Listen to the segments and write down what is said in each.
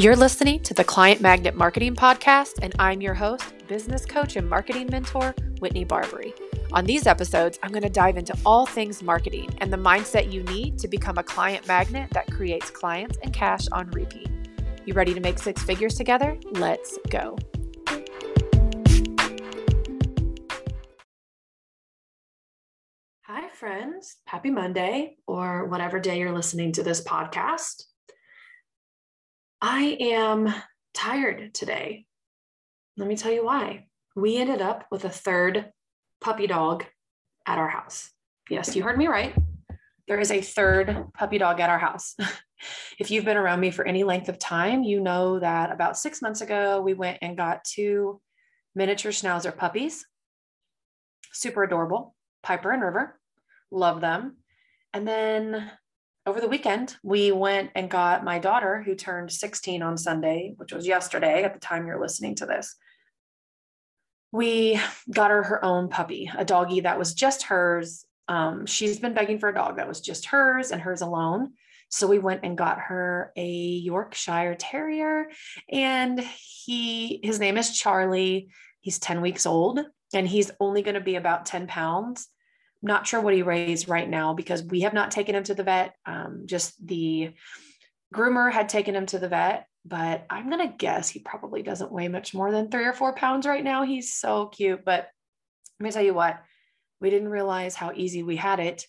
You're listening to the Client Magnet Marketing Podcast, and I'm your host, business coach and marketing mentor, Whitney Barbary. On these episodes, I'm going to dive into all things marketing and the mindset you need to become a client magnet that creates clients and cash on repeat. You ready to make six figures together? Let's go. Hi, friends. Happy Monday, or whatever day you're listening to this podcast. I am tired today. Let me tell you why. We ended up with a third puppy dog at our house. Yes, you heard me right. There is a third puppy dog at our house. if you've been around me for any length of time, you know that about six months ago, we went and got two miniature schnauzer puppies. Super adorable, Piper and River. Love them. And then over the weekend, we went and got my daughter, who turned 16 on Sunday, which was yesterday at the time you're listening to this. We got her her own puppy, a doggie that was just hers. Um, she's been begging for a dog that was just hers and hers alone. So we went and got her a Yorkshire Terrier, and he his name is Charlie. He's 10 weeks old, and he's only going to be about 10 pounds not sure what he weighs right now because we have not taken him to the vet. Um, just the groomer had taken him to the vet, but I'm going to guess he probably doesn't weigh much more than three or four pounds right now. He's so cute. But let me tell you what, we didn't realize how easy we had it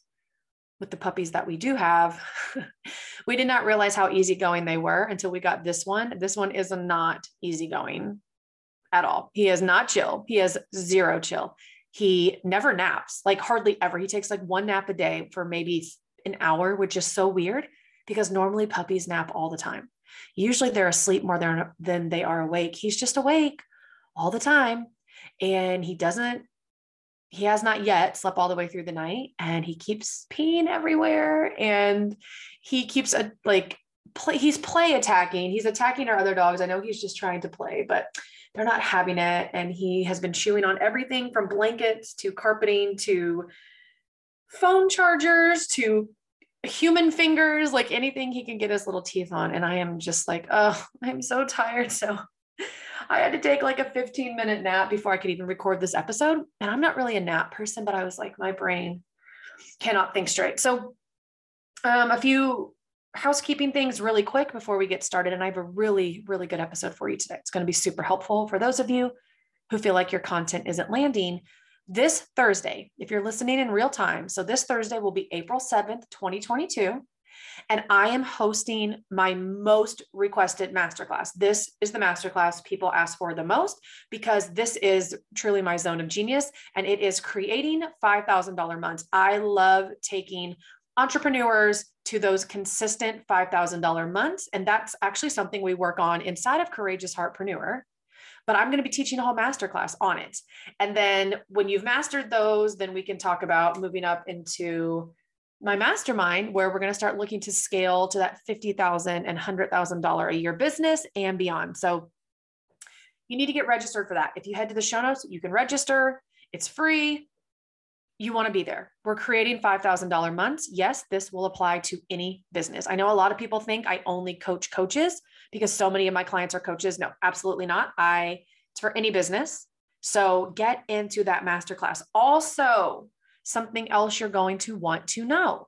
with the puppies that we do have. we did not realize how easygoing they were until we got this one. This one is not easygoing at all. He is not chill. He has zero chill. He never naps, like hardly ever. He takes like one nap a day for maybe an hour, which is so weird because normally puppies nap all the time. Usually they're asleep more than, than they are awake. He's just awake all the time. And he doesn't, he has not yet slept all the way through the night and he keeps peeing everywhere. And he keeps a like play, he's play attacking. He's attacking our other dogs. I know he's just trying to play, but they're not having it. And he has been chewing on everything from blankets to carpeting to phone chargers to human fingers, like anything he can get his little teeth on. And I am just like, oh, I'm so tired. So I had to take like a 15 minute nap before I could even record this episode. And I'm not really a nap person, but I was like, my brain cannot think straight. So um, a few housekeeping things really quick before we get started. And I have a really, really good episode for you today. It's going to be super helpful for those of you who feel like your content isn't landing. This Thursday, if you're listening in real time, so this Thursday will be April 7th, 2022. And I am hosting my most requested masterclass. This is the masterclass people ask for the most because this is truly my zone of genius and it is creating $5,000 months. I love taking entrepreneurs to those consistent $5,000 months. And that's actually something we work on inside of Courageous Heartpreneur. But I'm going to be teaching a whole masterclass on it. And then when you've mastered those, then we can talk about moving up into my mastermind, where we're going to start looking to scale to that $50,000 and $100,000 a year business and beyond. So you need to get registered for that. If you head to the show notes, you can register. It's free you want to be there. We're creating $5,000 months. Yes, this will apply to any business. I know a lot of people think I only coach coaches because so many of my clients are coaches. No, absolutely not. I it's for any business. So get into that masterclass. Also, something else you're going to want to know.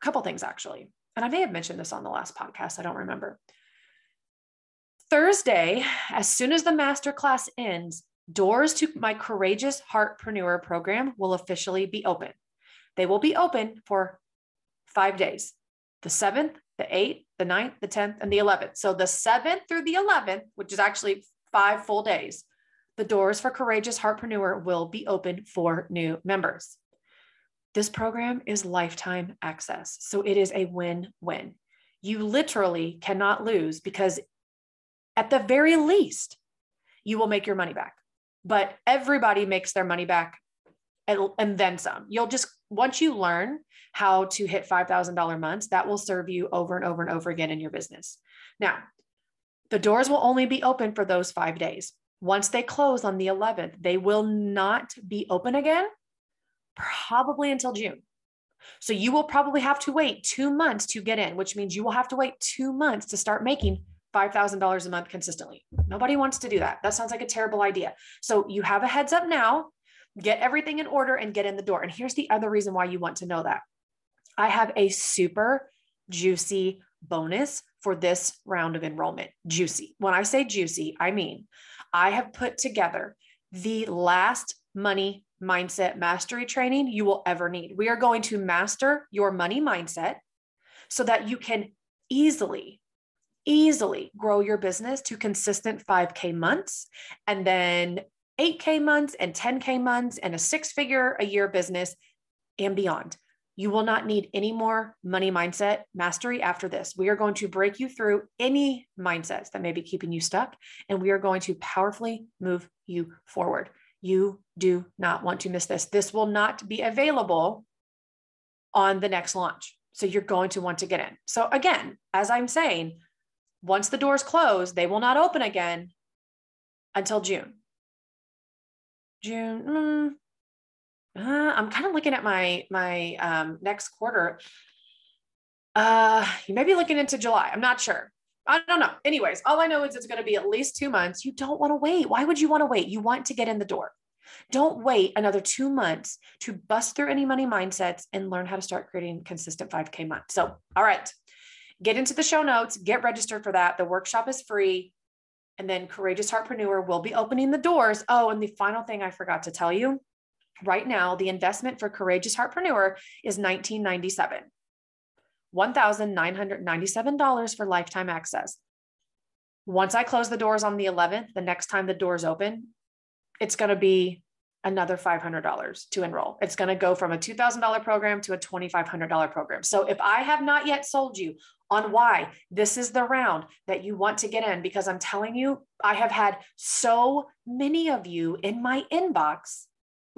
A couple things actually. And I may have mentioned this on the last podcast, I don't remember. Thursday, as soon as the masterclass ends, doors to my Courageous Heartpreneur program will officially be open. They will be open for five days the 7th, the 8th, the 9th, the 10th, and the 11th. So the 7th through the 11th, which is actually five full days, the doors for Courageous Heartpreneur will be open for new members. This program is lifetime access. So it is a win win. You literally cannot lose because, at the very least, you will make your money back but everybody makes their money back and, and then some. You'll just, once you learn how to hit $5,000 months, that will serve you over and over and over again in your business. Now, the doors will only be open for those five days. Once they close on the 11th, they will not be open again, probably until June. So you will probably have to wait two months to get in, which means you will have to wait two months to start making $5,000 a month consistently. Nobody wants to do that. That sounds like a terrible idea. So you have a heads up now, get everything in order and get in the door. And here's the other reason why you want to know that. I have a super juicy bonus for this round of enrollment. Juicy. When I say juicy, I mean I have put together the last money mindset mastery training you will ever need. We are going to master your money mindset so that you can easily, easily grow your business to consistent 5K months and then 8K months and 10K months and a six figure a year business and beyond. You will not need any more money mindset mastery after this. We are going to break you through any mindsets that may be keeping you stuck, and we are going to powerfully move you forward. You do not want to miss this. This will not be available on the next launch. So you're going to want to get in. So, again, as I'm saying, once the doors close, they will not open again until June. June, mm, uh, I'm kind of looking at my my um, next quarter. Uh, you may be looking into July. I'm not sure. I don't know. Anyways, all I know is it's going to be at least two months. You don't want to wait. Why would you want to wait? You want to get in the door. Don't wait another two months to bust through any money mindsets and learn how to start creating consistent 5K month. So, all right, get into the show notes, get registered for that. The workshop is free. And then Courageous Heartpreneur will be opening the doors. Oh, and the final thing I forgot to tell you right now, the investment for Courageous Heartpreneur is 1997. $1,997 for lifetime access. Once I close the doors on the 11th, the next time the doors open, it's going to be another $500 to enroll. It's going to go from a $2,000 program to a $2,500 program. So if I have not yet sold you on why this is the round that you want to get in, because I'm telling you, I have had so many of you in my inbox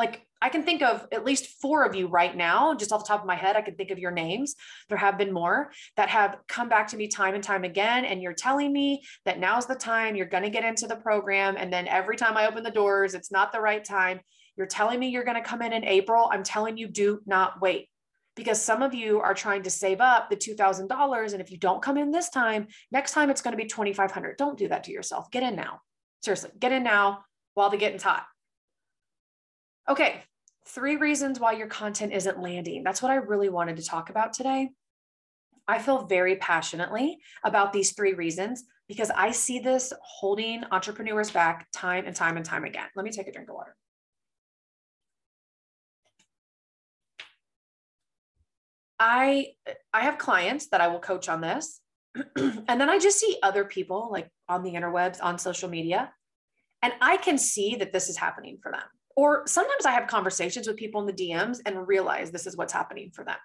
like I can think of at least four of you right now, just off the top of my head. I can think of your names. There have been more that have come back to me time and time again. And you're telling me that now's the time you're going to get into the program. And then every time I open the doors, it's not the right time. You're telling me you're going to come in in April. I'm telling you, do not wait because some of you are trying to save up the $2,000. And if you don't come in this time, next time it's going to be 2,500. Don't do that to yourself. Get in now. Seriously, get in now while the getting's hot. Okay, three reasons why your content isn't landing. That's what I really wanted to talk about today. I feel very passionately about these three reasons because I see this holding entrepreneurs back time and time and time again. Let me take a drink of water. I I have clients that I will coach on this. and then I just see other people like on the interwebs, on social media, and I can see that this is happening for them. Or sometimes I have conversations with people in the DMs and realize this is what's happening for them.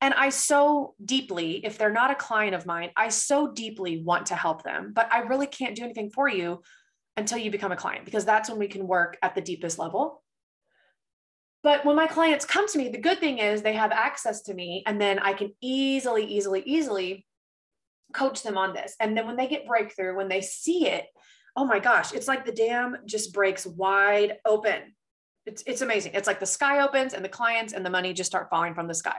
And I so deeply, if they're not a client of mine, I so deeply want to help them, but I really can't do anything for you until you become a client because that's when we can work at the deepest level. But when my clients come to me, the good thing is they have access to me and then I can easily, easily, easily coach them on this. And then when they get breakthrough, when they see it, oh my gosh, it's like the dam just breaks wide open. It's, it's amazing. It's like the sky opens and the clients and the money just start falling from the sky.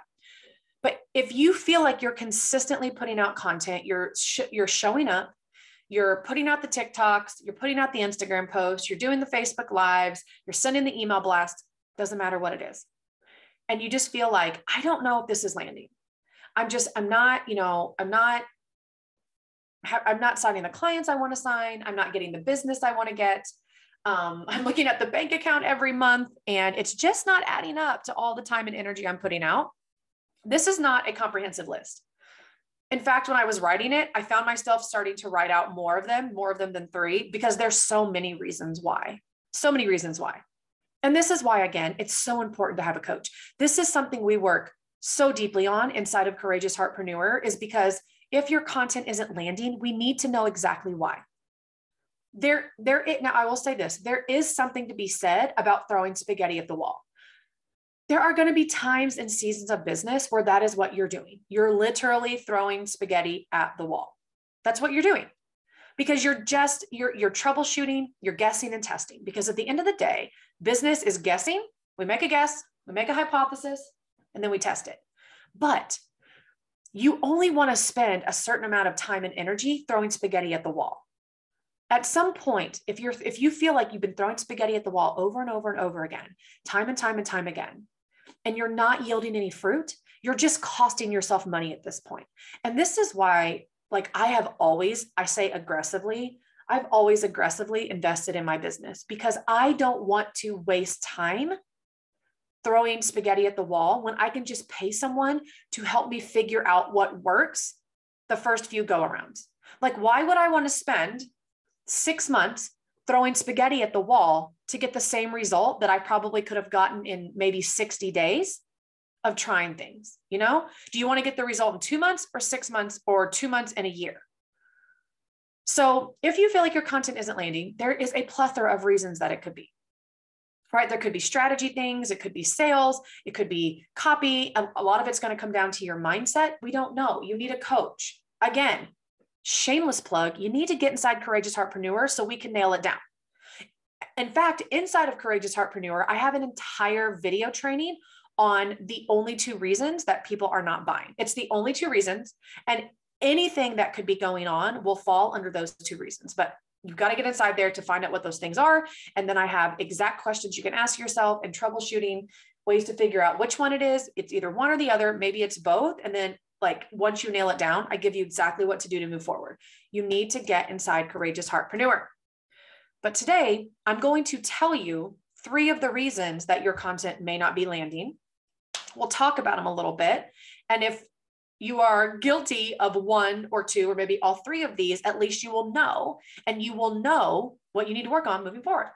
But if you feel like you're consistently putting out content, you're sh- you're showing up, you're putting out the TikToks, you're putting out the Instagram posts, you're doing the Facebook lives, you're sending the email blast, doesn't matter what it is. And you just feel like, I don't know if this is landing. I'm just, I'm not, you know, I'm not I'm not signing the clients I want to sign. I'm not getting the business I want to get. Um, I'm looking at the bank account every month and it's just not adding up to all the time and energy I'm putting out. This is not a comprehensive list. In fact, when I was writing it, I found myself starting to write out more of them, more of them than three, because there's so many reasons why. So many reasons why. And this is why, again, it's so important to have a coach. This is something we work so deeply on inside of Courageous Heartpreneur, is because if your content isn't landing, we need to know exactly why. There, there, it, now I will say this there is something to be said about throwing spaghetti at the wall. There are going to be times and seasons of business where that is what you're doing. You're literally throwing spaghetti at the wall. That's what you're doing because you're just you're you're troubleshooting, you're guessing and testing because at the end of the day, business is guessing. We make a guess, we make a hypothesis, and then we test it. But you only want to spend a certain amount of time and energy throwing spaghetti at the wall. At some point, if you're if you feel like you've been throwing spaghetti at the wall over and over and over again, time and time and time again, and you're not yielding any fruit, you're just costing yourself money at this point. And this is why like I have always, I say aggressively, I've always aggressively invested in my business because I don't want to waste time throwing spaghetti at the wall when I can just pay someone to help me figure out what works the first few go arounds. Like, why would I want to spend six months throwing spaghetti at the wall to get the same result that I probably could have gotten in maybe 60 days of trying things? You know, do you want to get the result in two months or six months or two months and a year? So, if you feel like your content isn't landing, there is a plethora of reasons that it could be right? There could be strategy things, it could be sales, it could be copy. A, a lot of it's going to come down to your mindset. We don't know. You need a coach. Again, shameless plug, you need to get inside Courageous Heartpreneur so we can nail it down. In fact, inside of Courageous Heartpreneur, I have an entire video training on the only two reasons that people are not buying. It's the only two reasons. And anything that could be going on will fall under those two reasons. But you've got to get inside there to find out what those things are. And then I have exact questions you can ask yourself and troubleshooting ways to figure out which one it is. It's either one or the other. Maybe it's both. And then, like, once you nail it down, I give you exactly what to do to move forward. You need to get inside Courageous Heartpreneur. But today, I'm going to tell you three of the reasons that your content may not be landing. We'll talk about them a little bit. And if you are guilty of one or two, or maybe all three of these, at least you will know, and you will know what you need to work on moving forward.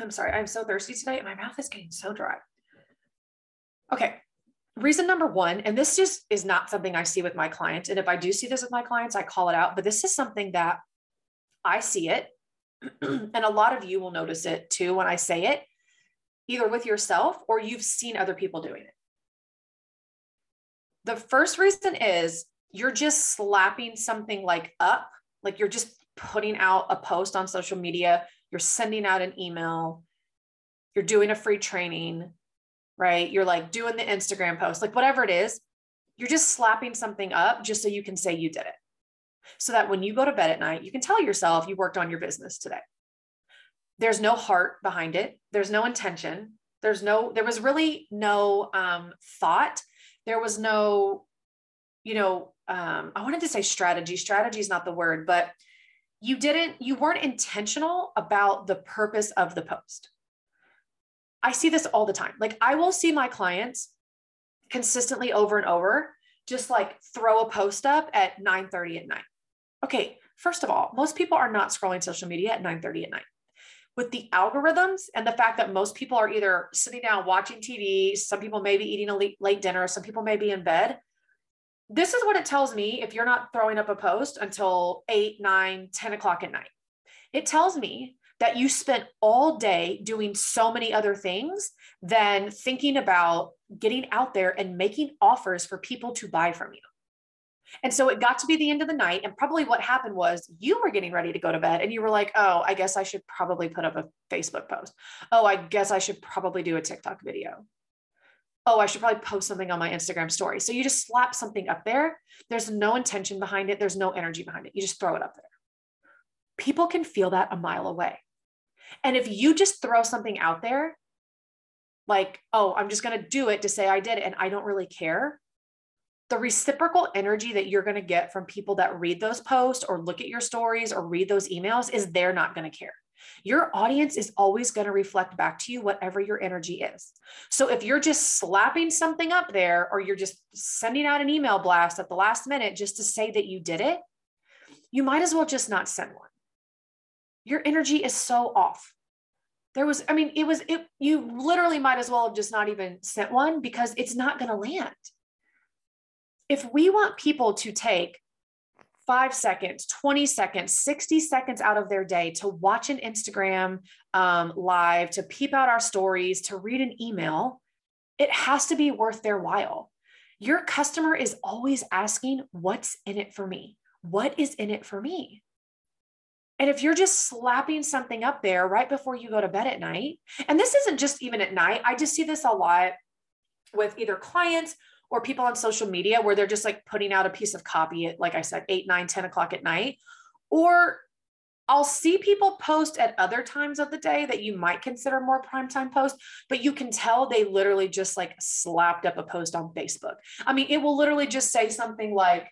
I'm sorry, I'm so thirsty today. My mouth is getting so dry. Okay, reason number one, and this just is not something I see with my clients. And if I do see this with my clients, I call it out, but this is something that I see it. and a lot of you will notice it too when I say it, either with yourself or you've seen other people doing it. The first reason is you're just slapping something like up, like you're just putting out a post on social media, you're sending out an email, you're doing a free training, right? You're like doing the Instagram post, like whatever it is, you're just slapping something up just so you can say you did it. So that when you go to bed at night, you can tell yourself you worked on your business today. There's no heart behind it. There's no intention. There's no, there was really no um, thought there was no, you know, um, I wanted to say strategy. Strategy is not the word, but you didn't, you weren't intentional about the purpose of the post. I see this all the time. Like I will see my clients consistently over and over, just like throw a post up at 9 30 at night. Okay, first of all, most people are not scrolling social media at 9 30 at night with the algorithms and the fact that most people are either sitting down watching TV, some people may be eating a late, dinner, some people may be in bed. This is what it tells me if you're not throwing up a post until 8, 9, 10 o'clock at night. It tells me that you spent all day doing so many other things than thinking about getting out there and making offers for people to buy from you. And so it got to be the end of the night. And probably what happened was you were getting ready to go to bed and you were like, oh, I guess I should probably put up a Facebook post. Oh, I guess I should probably do a TikTok video. Oh, I should probably post something on my Instagram story. So you just slap something up there. There's no intention behind it, there's no energy behind it. You just throw it up there. People can feel that a mile away. And if you just throw something out there, like, oh, I'm just going to do it to say I did it and I don't really care, the reciprocal energy that you're going to get from people that read those posts or look at your stories or read those emails is they're not going to care. Your audience is always going to reflect back to you whatever your energy is. So if you're just slapping something up there or you're just sending out an email blast at the last minute just to say that you did it, you might as well just not send one. Your energy is so off. There was, I mean, it was, it, you literally might as well have just not even sent one because it's not going to land if we want people to take five seconds, 20 seconds, 60 seconds out of their day to watch an Instagram um, live, to peep out our stories, to read an email, it has to be worth their while. Your customer is always asking, What's in it for me? What is in it for me? And if you're just slapping something up there right before you go to bed at night, and this isn't just even at night, I just see this a lot with either clients or people on social media where they're just like putting out a piece of copy at, like I said, 8, 9, 10 o'clock at night. Or I'll see people post at other times of the day that you might consider more primetime posts, but you can tell they literally just like slapped up a post on Facebook. I mean, it will literally just say something like,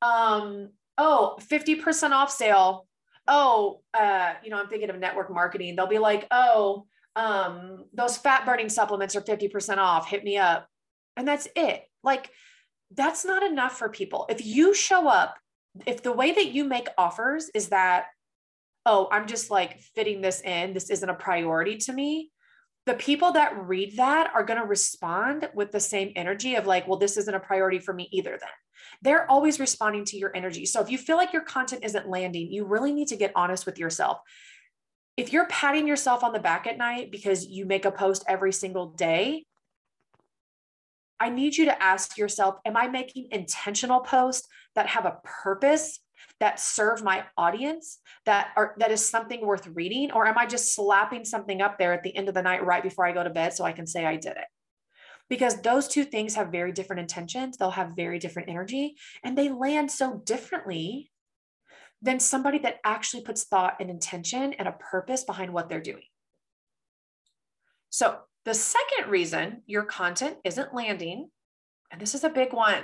um, oh, 50% off sale. Oh, uh, you know, I'm thinking of network marketing. They'll be like, oh, um, those fat burning supplements are 50% off. Hit me up. And that's it. Like, that's not enough for people. If you show up, if the way that you make offers is that, oh, I'm just like fitting this in, this isn't a priority to me, the people that read that are going to respond with the same energy of like, well, this isn't a priority for me either, then. They're always responding to your energy. So if you feel like your content isn't landing, you really need to get honest with yourself. If you're patting yourself on the back at night because you make a post every single day, I need you to ask yourself Am I making intentional posts that have a purpose, that serve my audience, that are that is something worth reading? Or am I just slapping something up there at the end of the night right before I go to bed so I can say I did it? Because those two things have very different intentions, they'll have very different energy, and they land so differently than somebody that actually puts thought and intention and a purpose behind what they're doing. So, the second reason your content isn't landing, and this is a big one,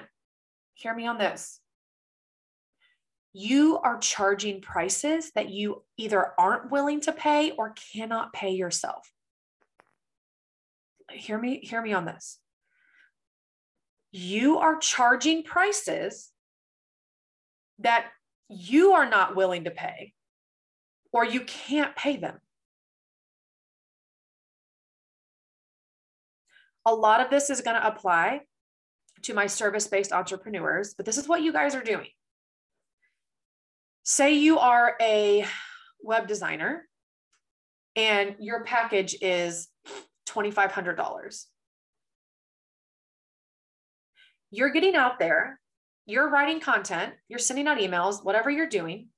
hear me on this. You are charging prices that you either aren't willing to pay or cannot pay yourself. Hear me, hear me on this. You are charging prices that you are not willing to pay or you can't pay them. A lot of this is going to apply to my service based entrepreneurs, but this is what you guys are doing. Say you are a web designer and your package is $2,500. You're getting out there, you're writing content, you're sending out emails, whatever you're doing,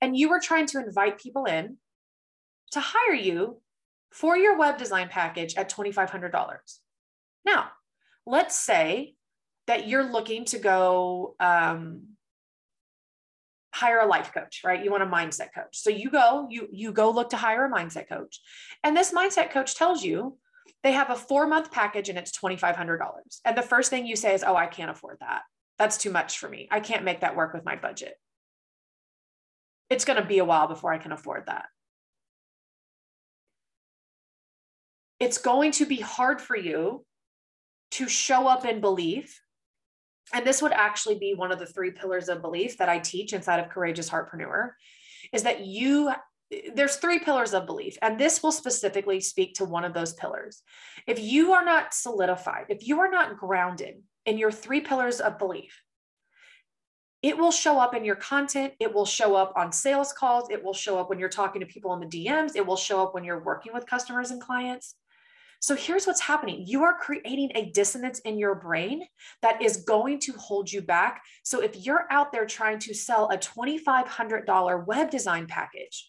and you are trying to invite people in to hire you for your web design package at $2,500. Now, let's say that you're looking to go um, hire a life coach, right? You want a mindset coach. So you go, you you go look to hire a mindset coach. And this mindset coach tells you they have a 4-month package and it's $2500. And the first thing you say is, "Oh, I can't afford that. That's too much for me. I can't make that work with my budget." It's going to be a while before I can afford that. It's going to be hard for you to show up in belief. And this would actually be one of the three pillars of belief that I teach inside of Courageous Heartpreneur is that you there's three pillars of belief and this will specifically speak to one of those pillars if you are not solidified if you are not grounded in your three pillars of belief it will show up in your content it will show up on sales calls it will show up when you're talking to people in the dms it will show up when you're working with customers and clients so here's what's happening you are creating a dissonance in your brain that is going to hold you back. So if you're out there trying to sell a $2,500 web design package,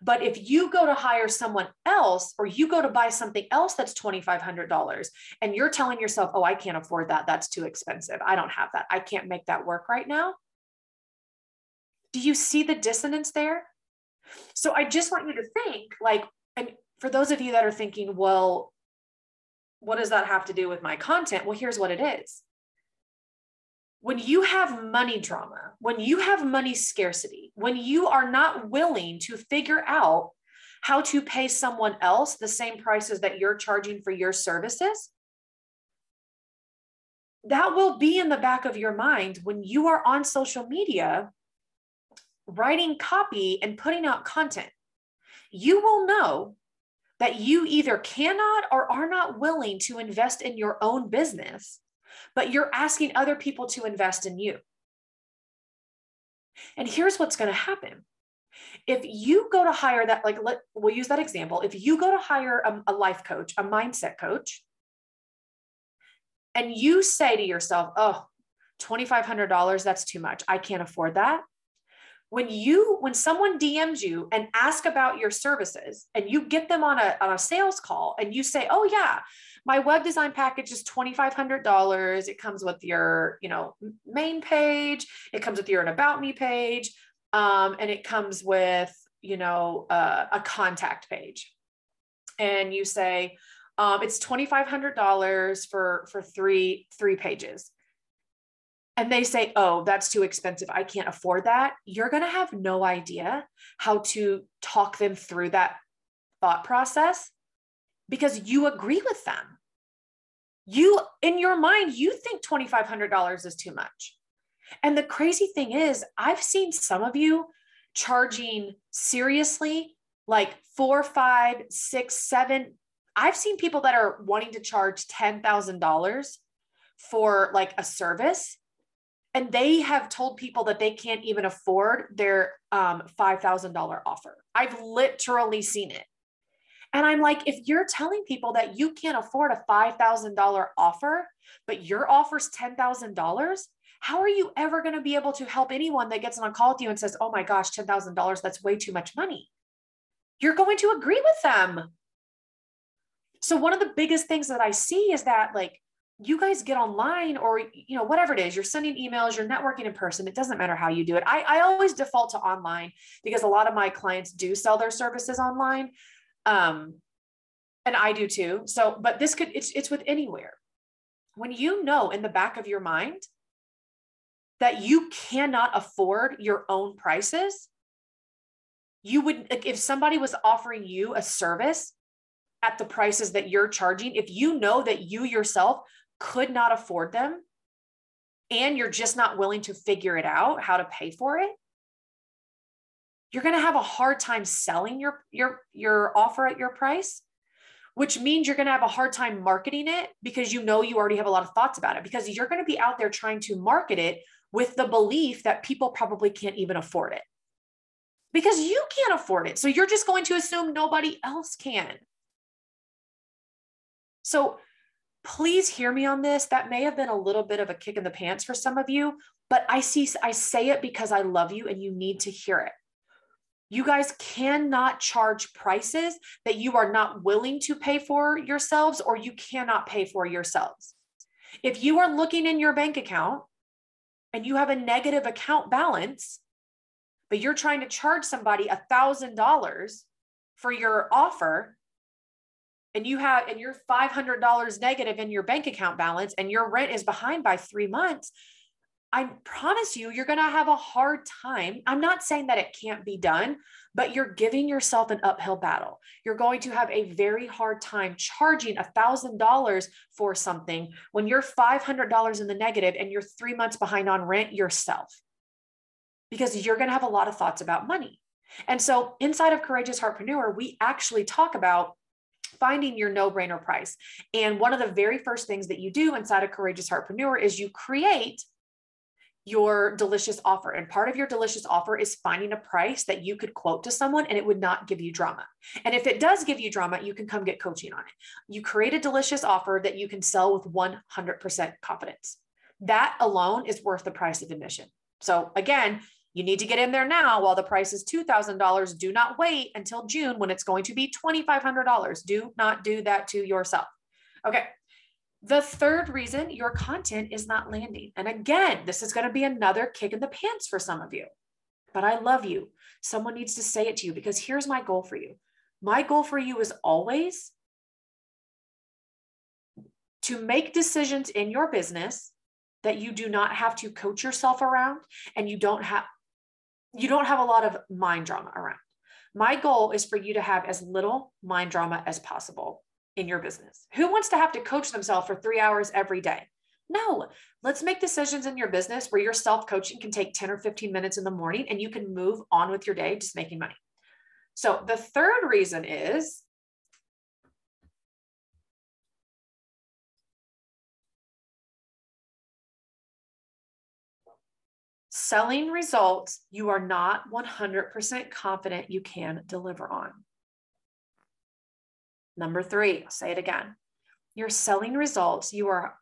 but if you go to hire someone else or you go to buy something else that's $2,500 and you're telling yourself, oh, I can't afford that. That's too expensive. I don't have that. I can't make that work right now. Do you see the dissonance there? So I just want you to think like, and for those of you that are thinking, well, what does that have to do with my content? Well, here's what it is. When you have money drama, when you have money scarcity, when you are not willing to figure out how to pay someone else the same prices that you're charging for your services, that will be in the back of your mind when you are on social media writing copy and putting out content. You will know that you either cannot or are not willing to invest in your own business, but you're asking other people to invest in you. And here's what's going to happen. If you go to hire that, like, let, we'll use that example. If you go to hire a, a life coach, a mindset coach, and you say to yourself, oh, $2,500, that's too much. I can't afford that. When you when someone dms you and ask about your services and you get them on a, on a sales call and you say oh yeah my web design package is $2500 it comes with your you know main page. It comes with your an about me page um, and it comes with you know uh, a contact page. And you say um, it's $2500 for for three three pages and they say, oh, that's too expensive. I can't afford that. You're going to have no idea how to talk them through that thought process because you agree with them. You, in your mind, you think $2,500 is too much. And the crazy thing is, I've seen some of you charging seriously like four, five, six, seven. I've seen people that are wanting to charge $10,000 for like a service and they have told people that they can't even afford their um, $5,000 offer. I've literally seen it. And I'm like, if you're telling people that you can't afford a $5,000 offer, but your offer's $10,000, how are you ever going to be able to help anyone that gets on a call with you and says, oh my gosh, $10,000, that's way too much money? You're going to agree with them. So, one of the biggest things that I see is that, like, you guys get online or you know whatever it is you're sending emails you're networking in person it doesn't matter how you do it. I, I always default to online because a lot of my clients do sell their services online um, and i do too. So but this could it's, it's with anywhere. When you know in the back of your mind that you cannot afford your own prices you would if somebody was offering you a service at the prices that you're charging if you know that you yourself could not afford them and you're just not willing to figure it out how to pay for it you're going to have a hard time selling your your your offer at your price which means you're going to have a hard time marketing it because you know you already have a lot of thoughts about it because you're going to be out there trying to market it with the belief that people probably can't even afford it. Because you can't afford it so you're just going to assume nobody else can. So please hear me on this. That may have been a little bit of a kick in the pants for some of you, but I see I say it because I love you and you need to hear it. You guys cannot charge prices that you are not willing to pay for yourselves or you cannot pay for yourselves. If you are looking in your bank account and you have a negative account balance, but you're trying to charge somebody a $1,000 for your offer, and you have and you're $500 negative in your bank account balance and your rent is behind by 3 months I promise you you're going to have a hard time. I'm not saying that it can't be done but you're giving yourself an uphill battle. You're going to have a very hard time charging $1000 for something when you're $500 in the negative and you're 3 months behind on rent yourself. Because you're going to have a lot of thoughts about money. And so inside of courageous heartpreneur we actually talk about finding your no brainer price. And one of the very first things that you do inside a courageous heartpreneur is you create your delicious offer. And part of your delicious offer is finding a price that you could quote to someone and it would not give you drama. And if it does give you drama, you can come get coaching on it. You create a delicious offer that you can sell with 100% confidence. That alone is worth the price of admission. So again, you need to get in there now while the price is $2,000. Do not wait until June when it's going to be $2,500. Do not do that to yourself. Okay. The third reason your content is not landing. And again, this is going to be another kick in the pants for some of you, but I love you. Someone needs to say it to you because here's my goal for you. My goal for you is always to make decisions in your business that you do not have to coach yourself around and you don't have you don't have a lot of mind drama around. My goal is for you to have as little mind drama as possible in your business. Who wants to have to coach themselves for three hours every day? No, let's make decisions in your business where your self coaching can take 10 or 15 minutes in the morning and you can move on with your day just making money. So, the third reason is selling results you are not 100% confident you can deliver on. Number three, I'll say it again. You're selling results you are,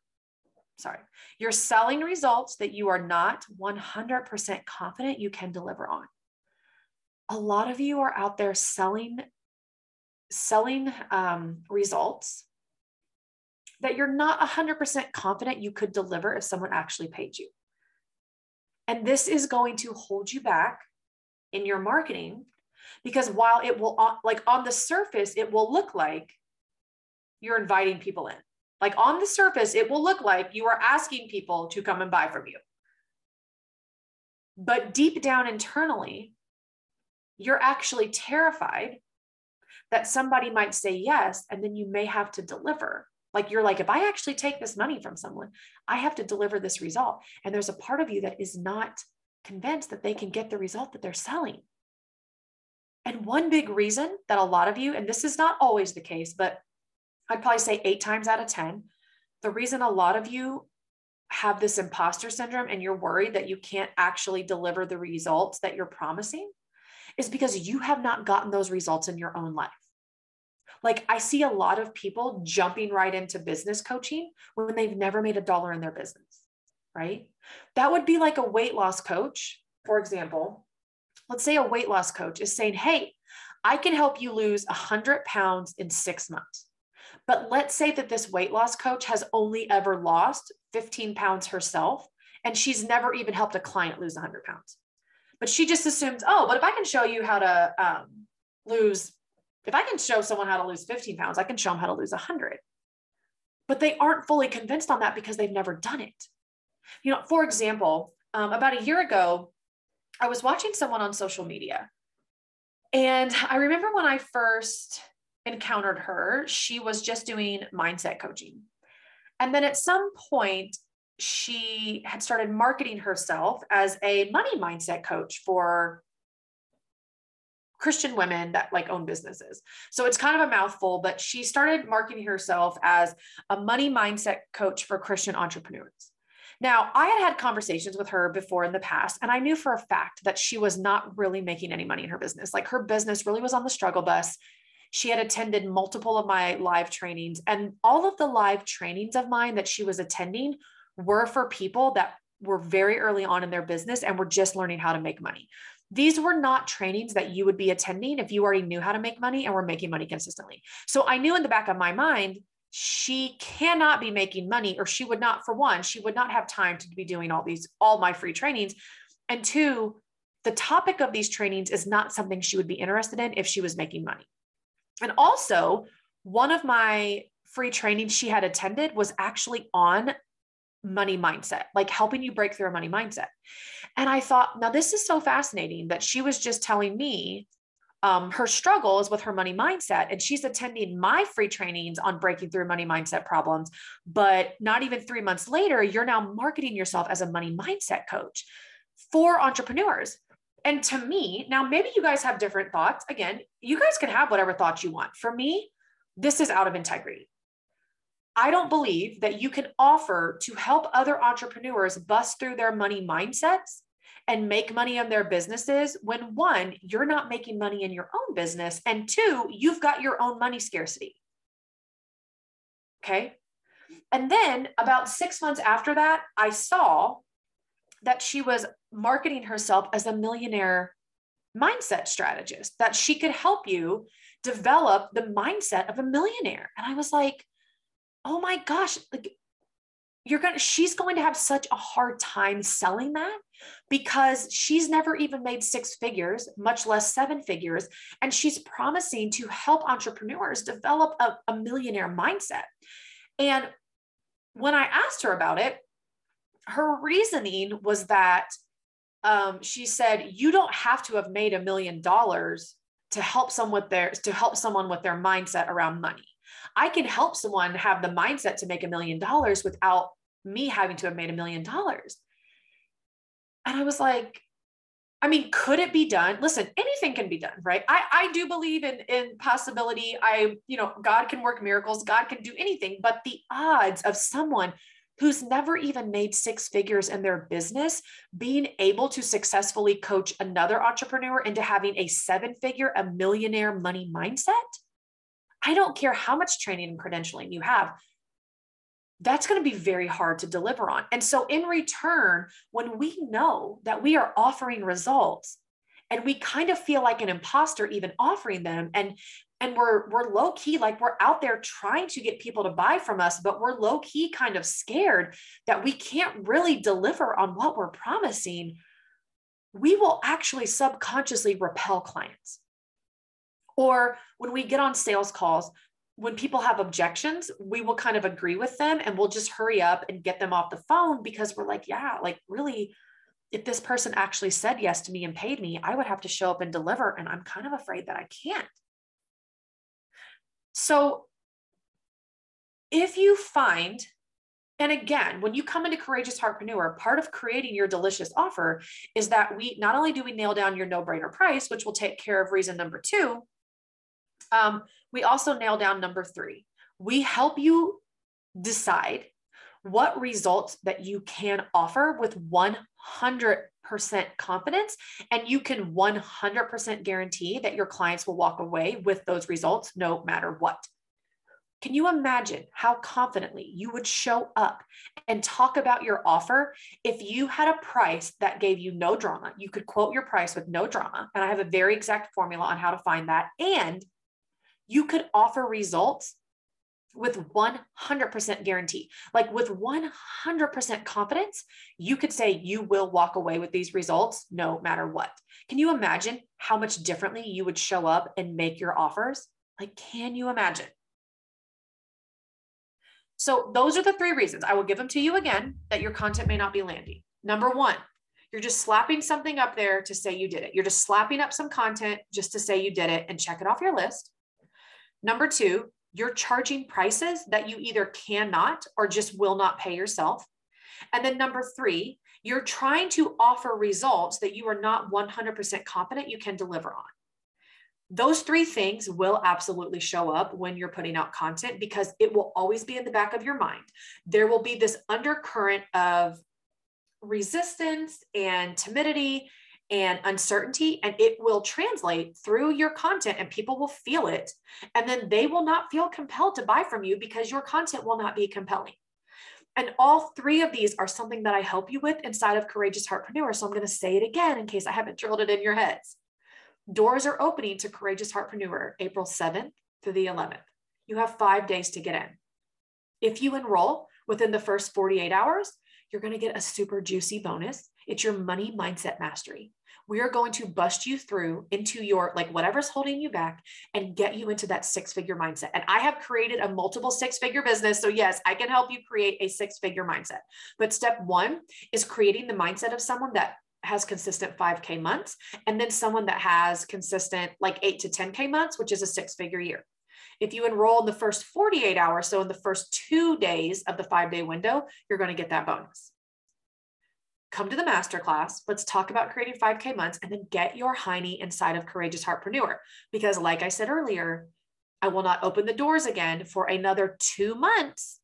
sorry, you're selling results that you are not 100% confident you can deliver on. a lot of you are out there selling selling um, results that you're not 100% confident you could deliver if someone actually paid you. And this is going to hold you back in your marketing because while it will, uh, like on the surface, it will look like you're inviting people in. Like on the surface, it will look like you are asking people to come and buy from you. But deep down internally, you're actually terrified that somebody might say yes, and then you may have to deliver. Like you're like, if I actually take this money from someone, I have to deliver this result. And there's a part of you that is not convinced that they can get the result that they're selling. And one big reason that a lot of you, and this is not always the case, but I'd probably say eight times out of 10, the reason a lot of you have this imposter syndrome and you're worried that you can't actually deliver the results that you're promising is because you have not gotten those results in your own life. Like I see a lot of people jumping right into business coaching when they've never made a dollar in their business, right? That would be like a weight loss coach, for example. Let's say a weight loss coach is saying, Hey, I can help you lose 100 pounds in six months. But let's say that this weight loss coach has only ever lost 15 pounds herself, and she's never even helped a client lose 100 pounds. But she just assumes, oh, but if I can show you how to um, lose, if I can show someone how to lose 15 pounds, I can show them how to lose 100. But they aren't fully convinced on that because they've never done it. You know, for example, um, about a year ago, I was watching someone on social media. And I remember when I first encountered her, she was just doing mindset coaching. And then at some point, she had started marketing herself as a money mindset coach for Christian women that like own businesses. So it's kind of a mouthful, but she started marketing herself as a money mindset coach for Christian entrepreneurs. Now, I had had conversations with her before in the past, and I knew for a fact that she was not really making any money in her business. Like her business really was on the struggle bus. She had attended multiple of my live trainings, and all of the live trainings of mine that she was attending were for people that were very early on in their business and were just learning how to make money. These were not trainings that you would be attending if you already knew how to make money and were making money consistently. So I knew in the back of my mind, she cannot be making money, or she would not, for one, she would not have time to be doing all these, all my free trainings. And two, the topic of these trainings is not something she would be interested in if she was making money. And also, one of my free trainings she had attended was actually on money mindset, like helping you break through a money mindset. And I thought, now this is so fascinating that she was just telling me um, her struggles with her money mindset. And she's attending my free trainings on breaking through money mindset problems. But not even three months later, you're now marketing yourself as a money mindset coach for entrepreneurs. And to me, now maybe you guys have different thoughts. Again, you guys can have whatever thoughts you want. For me, this is out of integrity. I don't believe that you can offer to help other entrepreneurs bust through their money mindsets and make money on their businesses when one, you're not making money in your own business, and two, you've got your own money scarcity. Okay. And then about six months after that, I saw that she was marketing herself as a millionaire mindset strategist, that she could help you develop the mindset of a millionaire. And I was like, oh my gosh, like you're going to, she's going to have such a hard time selling that because she's never even made six figures, much less seven figures. And she's promising to help entrepreneurs develop a, a millionaire mindset. And when I asked her about it, her reasoning was that um, she said, you don't have to have made a million dollars to help someone with their to help someone with their mindset around money. I can help someone have the mindset to make a million dollars without me having to have made a million dollars. And I was like, I mean, could it be done? Listen, anything can be done, right? I, I do believe in, in possibility. I, you know, God can work miracles, God can do anything, but the odds of someone who's never even made six figures in their business being able to successfully coach another entrepreneur into having a seven figure, a millionaire money mindset I don't care how much training and credentialing you have. That's going to be very hard to deliver on. And so, in return, when we know that we are offering results and we kind of feel like an imposter even offering them and and we're we're low key like we're out there trying to get people to buy from us but we're low key kind of scared that we can't really deliver on what we're promising we will actually subconsciously repel clients or when we get on sales calls when people have objections we will kind of agree with them and we'll just hurry up and get them off the phone because we're like yeah like really if this person actually said yes to me and paid me i would have to show up and deliver and i'm kind of afraid that i can't. So if you find, and again, when you come into Courageous Heartpreneur, part of creating your delicious offer is that we not only do we nail down your no brainer price, which will take care of reason number two, um, we also nail down number three. We help you decide what results that you can offer with 100% confidence. And you can 100% guarantee that your clients will walk away with those results no matter what. Can you imagine how confidently you would show up and talk about your offer if you had a price that gave you no drama? You could quote your price with no drama. And I have a very exact formula on how to find that. And you could offer results with 100% guarantee. Like with 100% confidence, you could say you will walk away with these results no matter what. Can you imagine how much differently you would show up and make your offers? Like, can you imagine? So, those are the three reasons. I will give them to you again that your content may not be landing. Number one, you're just slapping something up there to say you did it. You're just slapping up some content just to say you did it and check it off your list. Number two, you're charging prices that you either cannot or just will not pay yourself. And then number three, you're trying to offer results that you are not 100% confident you can deliver on. Those three things will absolutely show up when you're putting out content because it will always be in the back of your mind. There will be this undercurrent of resistance and timidity and uncertainty, and it will translate through your content, and people will feel it. And then they will not feel compelled to buy from you because your content will not be compelling. And all three of these are something that I help you with inside of Courageous Heartpreneur. So I'm going to say it again in case I haven't drilled it in your heads. Doors are opening to Courageous Heartpreneur April 7th through the 11th. You have five days to get in. If you enroll within the first 48 hours, you're going to get a super juicy bonus. It's your money mindset mastery we are going to bust you through into your like whatever's holding you back and get you into that six figure mindset. And I have created a multiple six figure business. So, yes, I can help you create a six figure mindset. But step one is creating the mindset of someone that has consistent 5K months and then someone that has consistent like eight to 10K months, which is a six figure year. If you enroll in the first 48 hours, so in the first two days of the five day window, you're going to get that bonus come to the masterclass. Let's talk about creating 5K months and then get your hiney inside of Courageous Heartpreneur. Because, like I said earlier, I will not open the doors again for another two months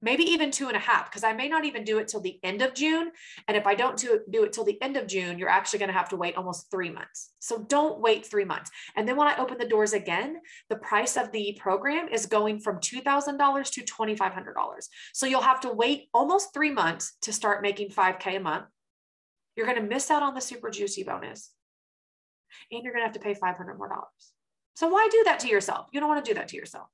maybe even two and a half, because I may not even do it till the end of June. And if I don't do, do it till the end of June, you're actually going to have to wait almost three months. So don't wait three months. And then when I open the doors again, the price of the program is going from $2,000 to $2,500. So you'll have to wait almost three months to start making 5K a month. You're going to miss out on the super juicy bonus. And you're going to have to pay 500 more dollars. So why do that to yourself? You don't want to do that to yourself.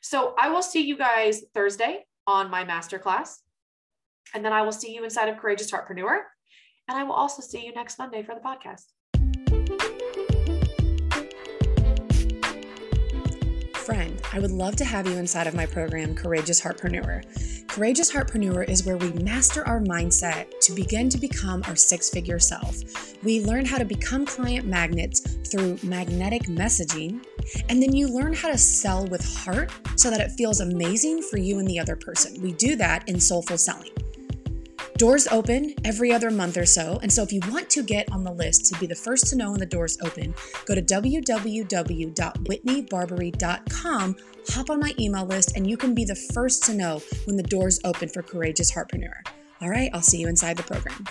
So I will see you guys Thursday on my masterclass. And then I will see you inside of Courageous Heartpreneur. And I will also see you next Monday for the podcast. Friend, I would love to have you inside of my program, Courageous Heartpreneur. Courageous Heartpreneur is where we master our mindset to begin to become our six figure self. We learn how to become client magnets through magnetic messaging and then you learn how to sell with heart so that it feels amazing for you and the other person. We do that in soulful selling. Doors open every other month or so. And so if you want to get on the list to be the first to know when the doors open, go to www.whitneybarbery.com, hop on my email list, and you can be the first to know when the doors open for Courageous Heartpreneur. All right, I'll see you inside the program.